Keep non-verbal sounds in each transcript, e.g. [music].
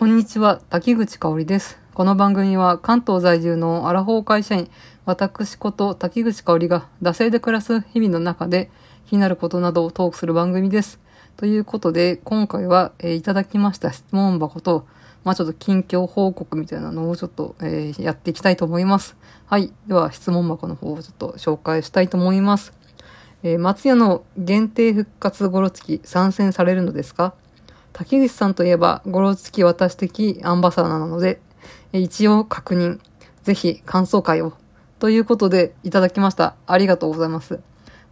こんにちは、滝口香織です。この番組は関東在住のアラフォー会社員、私こと滝口香織が惰性で暮らす日々の中で気になることなどをトークする番組です。ということで、今回は、えーいただきました質問箱と、まあちょっと近況報告みたいなのをちょっと、えーやっていきたいと思います。はい。では質問箱の方をちょっと紹介したいと思います。えー松屋の限定復活ゴロつき参戦されるのですか？滝口さんといえば、ゴロつき私的アンバサダーなので、一応確認。ぜひ感想会を。ということで、いただきました。ありがとうございます。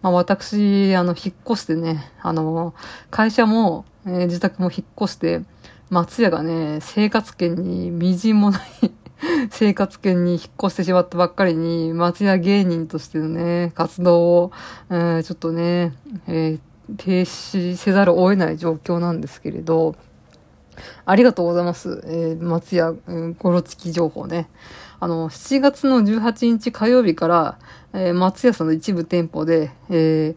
まあ私、あの、引っ越してね、あの、会社も、えー自宅も引っ越して、松屋がね、生活圏にみじんもない [laughs] 生活圏に引っ越してしまったばっかりに、松屋芸人としてのね、活動を、えーちょっとね、えー停止せざるを得ない状況なんですけれど、ありがとうございます。えー松屋、うん、ゴロつき情報ね。あの、7月の18日火曜日から、えー松屋さんの一部店舗で、えー、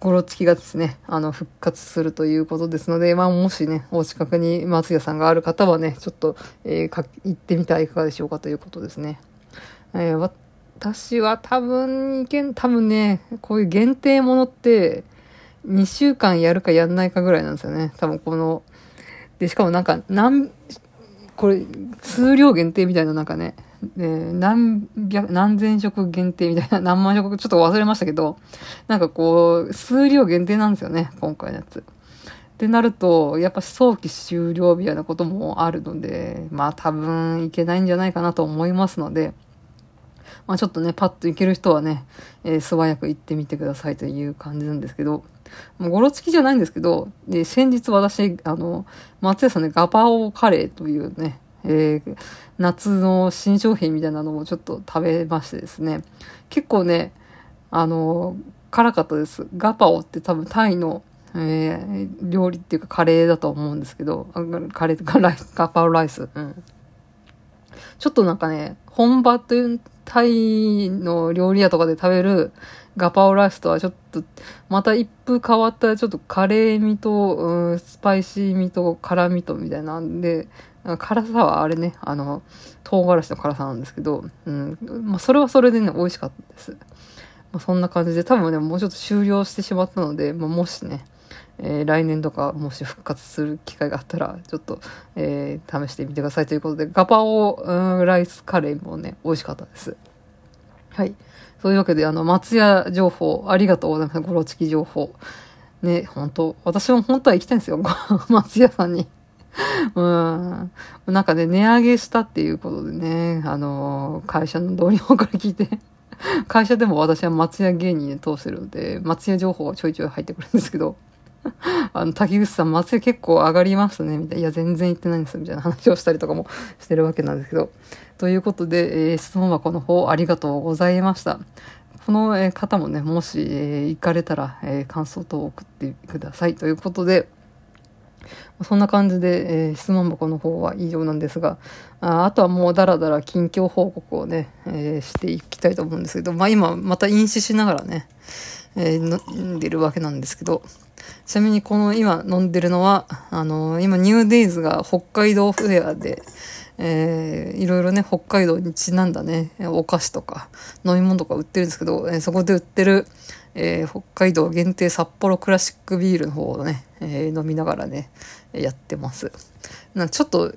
ゴロつきがですね、あの、復活するということですので、まあ、もしね、お近くに松屋さんがある方はね、ちょっと、えー行ってみてはいかがでしょうかということですね。えー私は多分、いけん、多分ね、こういう限定ものって、2週間やるかやんないかぐらいなんですよね。多分この、で、しかもなんか、何、これ、数量限定みたいななんかね、何百、何千食限定みたいな、[laughs] 何万食、ちょっと忘れましたけど、なんかこう、数量限定なんですよね、今回のやつ。ってなると、やっぱ早期終了みたいなこともあるので、まあ多分いけないんじゃないかなと思いますので、まあちょっとね、パッと行ける人はね、えー素早く行ってみてくださいという感じなんですけど、もうゴロつきじゃないんですけど、で先日私、あの、松屋さんでガパオカレーというね、えー夏の新商品みたいなのをちょっと食べましてですね、結構ね、あの、辛かったです。ガパオって多分タイの、えー料理っていうかカレーだと思うんですけど、カレーとかライス、ガパオライス。うん。ちょっとなんかね、本場というタイの料理屋とかで食べるガパオライスとはちょっと、また一風変わったちょっとカレー味と、うん、スパイシー味と辛味とみたいなんで、辛さはあれね、あの、唐辛子の辛さなんですけど、うん、まあそれはそれでね、美味しかったです。まあ、そんな感じで、多分ね、もうちょっと終了してしまったので、まあ、もしね、えー来年とかもし復活する機会があったら、ちょっと、えー試してみてくださいということで、ガパオ、うん、ライスカレーもね、美味しかったです。はい。そういうわけで、あの、松屋情報、ありがとうございます。ゴロチキ情報。ね、本当私も本当は行きたいんですよ。[laughs] 松屋さんに。[laughs] うん。なんかね、値上げしたっていうことでね、あの、会社の同僚から聞いて、[laughs] 会社でも私は松屋芸人で通してるので、松屋情報がちょいちょい入ってくるんですけど、[laughs] あの、滝口さん、松屋結構上がりましたね、みたいな。いや、全然行ってないんです、みたいな話をしたりとかもしてるわけなんですけど。ということで、えー質問箱の方、ありがとうございました。このえー方もね、もし、えー行かれたら、え感想等を送ってください。ということで、そんな感じで、えー質問箱の方は以上なんですが、ああとはもうだらだら近況報告をね、えーしていきたいと思うんですけど、まあ今また飲酒しながらね、えー飲んでるわけなんですけど、ちなみにこの今飲んでるのは、あのー今ニューデイズが北海道フェアで、えーいろいろね、北海道にちなんだね、お菓子とか飲み物とか売ってるんですけど、えーそこで売ってる、えー北海道限定札幌クラシックビールの方をね、えー飲みながらね、やってます。なんかちょっと、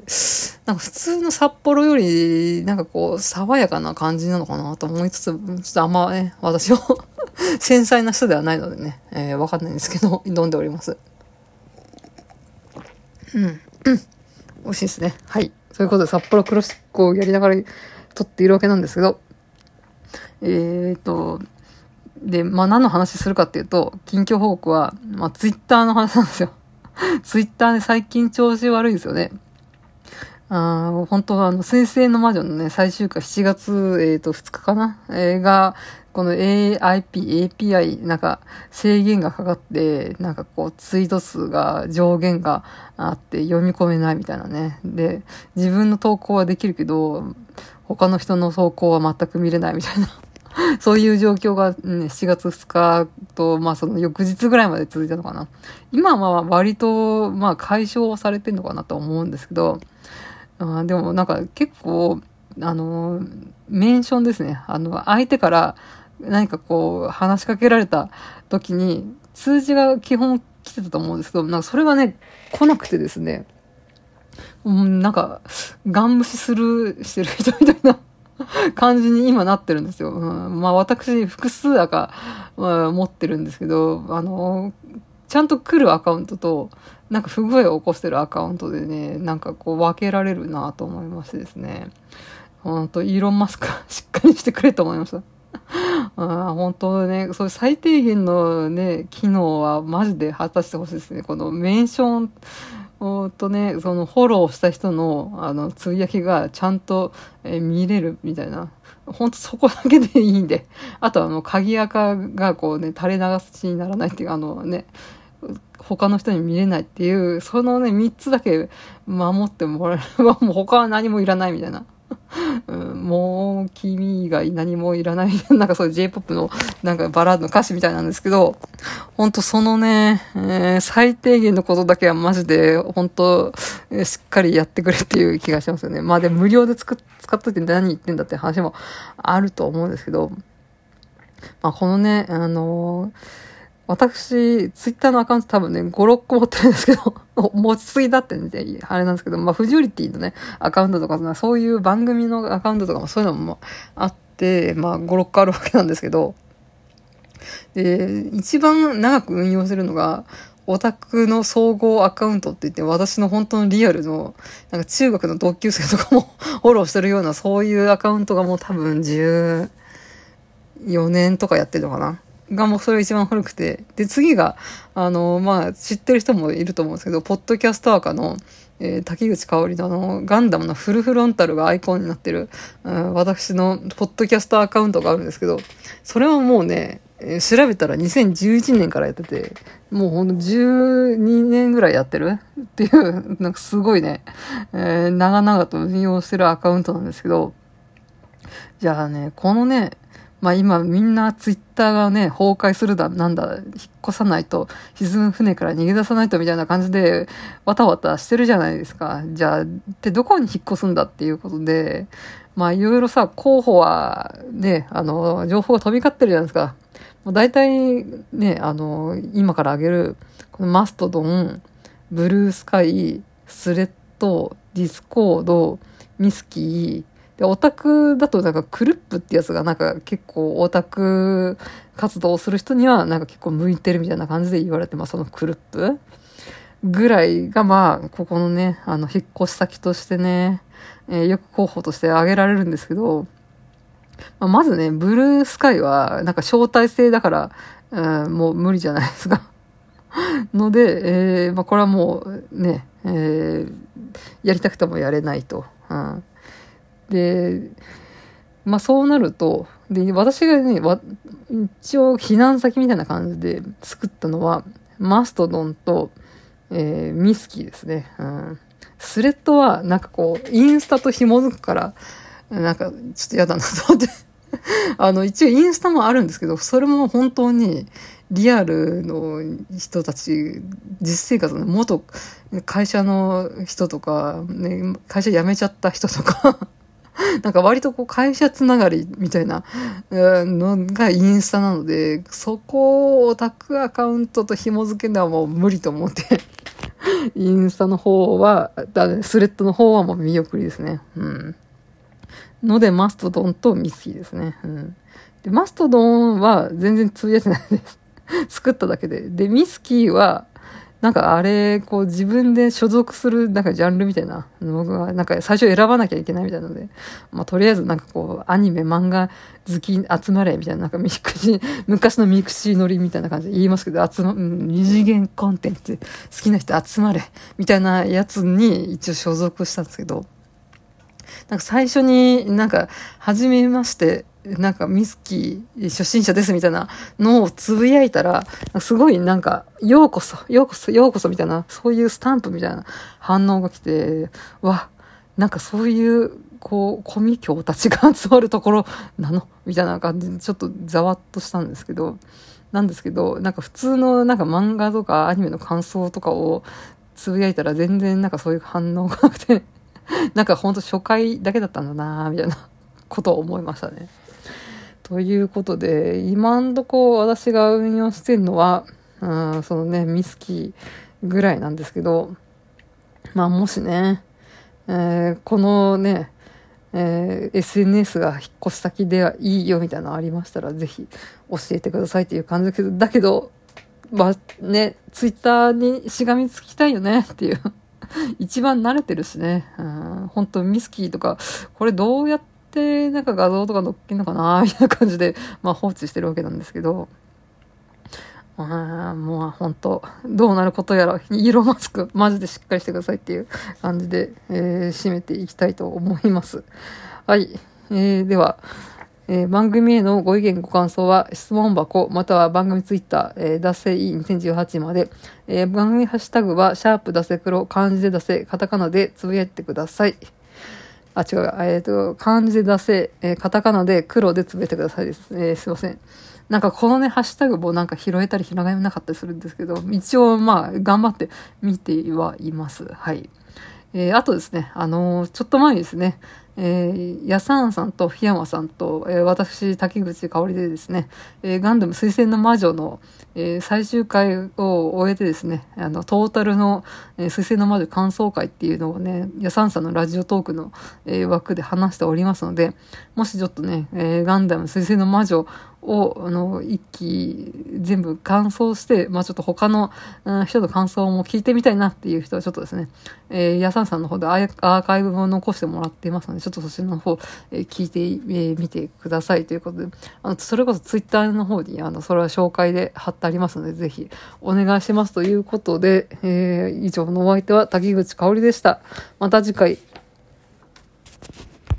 なんか普通の札幌より、なんかこう、爽やかな感じなのかなと思いつつ、ちょっとあんまね、私も [laughs] 繊細な人ではないのでね、えーわかんないんですけど、飲んでおります。うん、うん。美味しいですね。はい。そういうことで札幌クラシックをやりながら撮っているわけなんですけど、えーと、で、まあ何の話するかっていうと、近況報告は、まあツイッターの話なんですよ。ツイッターで最近調子悪いですよね。あ本当はあの、水星の魔女のね、最終回7月、えーと、2日かな？えーが、この AIP、API、なんか制限がかかって、なんかこうツイート数が上限があって読み込めないみたいなね。で、自分の投稿はできるけど、他の人の投稿は全く見れないみたいな。[laughs] そういう状況が、ね、7月2日と、まあその翌日ぐらいまで続いたのかな。今は割と、まあ解消されてんのかなと思うんですけど、あでもなんか結構、あの、メンションですね。あの、相手から何かこう話しかけられた時に数字が基本来てたと思うんですけど、なんかそれがね、来なくてですね、うん、なんか、ガン無視する、してる人みたいな [laughs] 感じに今なってるんですよ。うん、まあ私、複数赤、まあ、持ってるんですけど、あの、ちゃんと来るアカウントと、なんか不具合を起こしてるアカウントでね、なんかこう分けられるなと思いましてですね。ほんと、イーロン・マスクしっかりしてくれと思いました。あ [laughs] 本当ね、そういう最低限のね、機能はマジで果たしてほしいですね。このメンションとね、そのフォローした人の、あの、つぶやきがちゃんと、え見れるみたいな。ほんとそこだけでいいんで。[laughs] あとあの、鍵垢がこうね、垂れ流しにならないっていう、あのね、他の人に見れないっていう、そのね、3つだけ守ってもらえれば、もう他は何もいらないみたいな。[laughs] うん、もう君以外何もいらない。[laughs] なんかそういう J-POP のなんかバラードの歌詞みたいなんですけど、ほんとそのね、えー、最低限のことだけはマジで、本当、えー、しっかりやってくれっていう気がしますよね。まあで無料で使っといて何言ってんだって話もあると思うんですけど、まあこのね、あのー私、ツイッターのアカウント多分ね、5、6個持ってるんですけど、[laughs] 持ちすぎだってんで、あれなんですけど、まあ、フジョリティのね、アカウントとか、そういう番組のアカウントとかもそういうのもあって、まあ、5、6個あるわけなんですけど、で、一番長く運用するのが、オタクの総合アカウントって言って、私の本当のリアルの、なんか中学の同級生とかも [laughs] フォローしてるような、そういうアカウントがもう多分14年とかやってるのかな。がもうそれ一番古くて。で、次が、あの、まあ、知ってる人もいると思うんですけど、ポッドキャストアカの、えー、滝口香織のあの、ガンダムのフルフロンタルがアイコンになってる、うん、私のポッドキャストアカウントがあるんですけど、それはもうね、えー、調べたら2011年からやってて、もうほんと12年ぐらいやってる？っていう、なんかすごいね、えー、長々と運用してるアカウントなんですけど、じゃあね、このね、まあ今みんなツイッターがね、崩壊するだ、なんだ、引っ越さないと、沈む船から逃げ出さないとみたいな感じで、わたわたしてるじゃないですか。じゃあ、で、どこに引っ越すんだっていうことで、まあいろいろさ、候補はね、あの、情報が飛び交ってるじゃないですか。もう大体ね、あの、今からあげる、このマストドン、ブルースカイ、スレッズ、ディスコード、ミスキー、で、オタクだとなんかクルップってやつがなんか結構オタク活動をする人にはなんか結構向いてるみたいな感じで言われてます、そのクルップぐらいがまあ、ここのね、あの、引っ越し先としてね、えー、よく候補として挙げられるんですけど、まあ、まずね、ブルースカイはなんか招待制だから、うん、もう無理じゃないですか。[laughs] ので、えー、まあこれはもうね、えー、やりたくてもやれないと。うんで、まあそうなると、で、私がね、わ一応避難先みたいな感じで作ったのは、マストドンと、えー、ミスキーですね。うん。スレッドは、なんかこう、インスタと紐づくから、なんか、ちょっと嫌だなと思って [laughs] あの、一応インスタもあるんですけど、それも本当に、リアルの人たち、実生活の元会社の人とか、ね、会社辞めちゃった人とか [laughs] なんか割とこう会社つながりみたいなのがインスタなので、そこをオタクアカウントと紐付けるのはもう無理と思って [laughs] インスタの方は、だスレッドの方はもう見送りですね。うん。ので、マストドンとミスキーですね。うん。で、マストドンは全然通じてないです。[laughs] 作っただけで。で、ミスキーは、なんかあれ、こう自分で所属するなんかジャンルみたいな。僕は、なんか最初選ばなきゃいけないみたいなので、まあとりあえずなんかこうアニメ、漫画好き集まれみたいな、なんか mixi、昔の mixi ノリみたいな感じで言いますけど、集ま、うん、二次元コンテンツ好きな人集まれみたいなやつに一応所属したんですけど、なんか最初になんか、初めまして、なんか Misskey 初心者ですみたいなのをつぶやいたら、すごいなんか、ようこそ、ようこそ、ようこそみたいな、そういうスタンプみたいな反応が来て、わ、なんかそういう、こう、コミ教たちが集まるところなのみたいな感じで、ちょっとざわっとしたんですけど、なんですけど、なんか普通のなんか漫画とかアニメの感想とかをつぶやいたら全然なんかそういう反応がなくて。[laughs] なんかほんと初回だけだったんだなみたいなことを思いましたね。ということで、今んとこ私が運用してるのは、うん、そのね、ミスキーぐらいなんですけど、まあもしね、えー、このね、えー、SNS が引っ越し先ではいいよみたいなのありましたら、ぜひ教えてくださいっていう感じだけど、だけど、まあね、ツイッターにしがみつきたいよねっていう [laughs] 一番慣れてるしね。うん、本当ミスキーとか、これどうやってなんか画像とか載っけんのかな [laughs] みたいな感じで、まあ放置してるわけなんですけど。あもう本当どうなることやら、イーロンマスク、マジでしっかりしてくださいっていう感じで、えー、締めていきたいと思います。はい。えー、では、えー、番組へのご意見ご感想は質問箱または番組ツイッター、えー、ダセイ2018まで、えー、番組ハッシュタグはシャープダセ黒漢字で出せカタカナでつぶやいてください。あ、違う、えっ、ー、と、漢字で出せ、えー、カタカナで黒でつぶやいてくださいです。えー、すいません。なんかこのね、ハッシュタグもなんか拾えたり拾えなかったりするんですけど、一応まあ頑張って見てはいます。はい。えー、あとですね、あのー、ちょっと前にですね、えー、ヤサーンさんと檜山さんと、えー、私、滝口香織でですね、えー、ガンダム水星の魔女の、えー、最終回を終えてですね、あの、トータルの、えー、水星の魔女感想会っていうのをね、ヤサーンさんのラジオトークの、えー、枠で話しておりますので、もしちょっとね、えー、ガンダム水星の魔女を、あの、一気全部感想して、まあちょっと他の、うん、人の感想も聞いてみたいなっていう人はちょっとですね、えー、ヤサンさんの方でアーカイブも残してもらっていますので、ちょっとそちらの方、えー、聞いてみ、えー、てくださいということで、あの、それこそツイッターの方に、あの、それは紹介で貼ってありますので、ぜひお願いしますということで、えー、以上のお相手は滝口香織でした。また次回。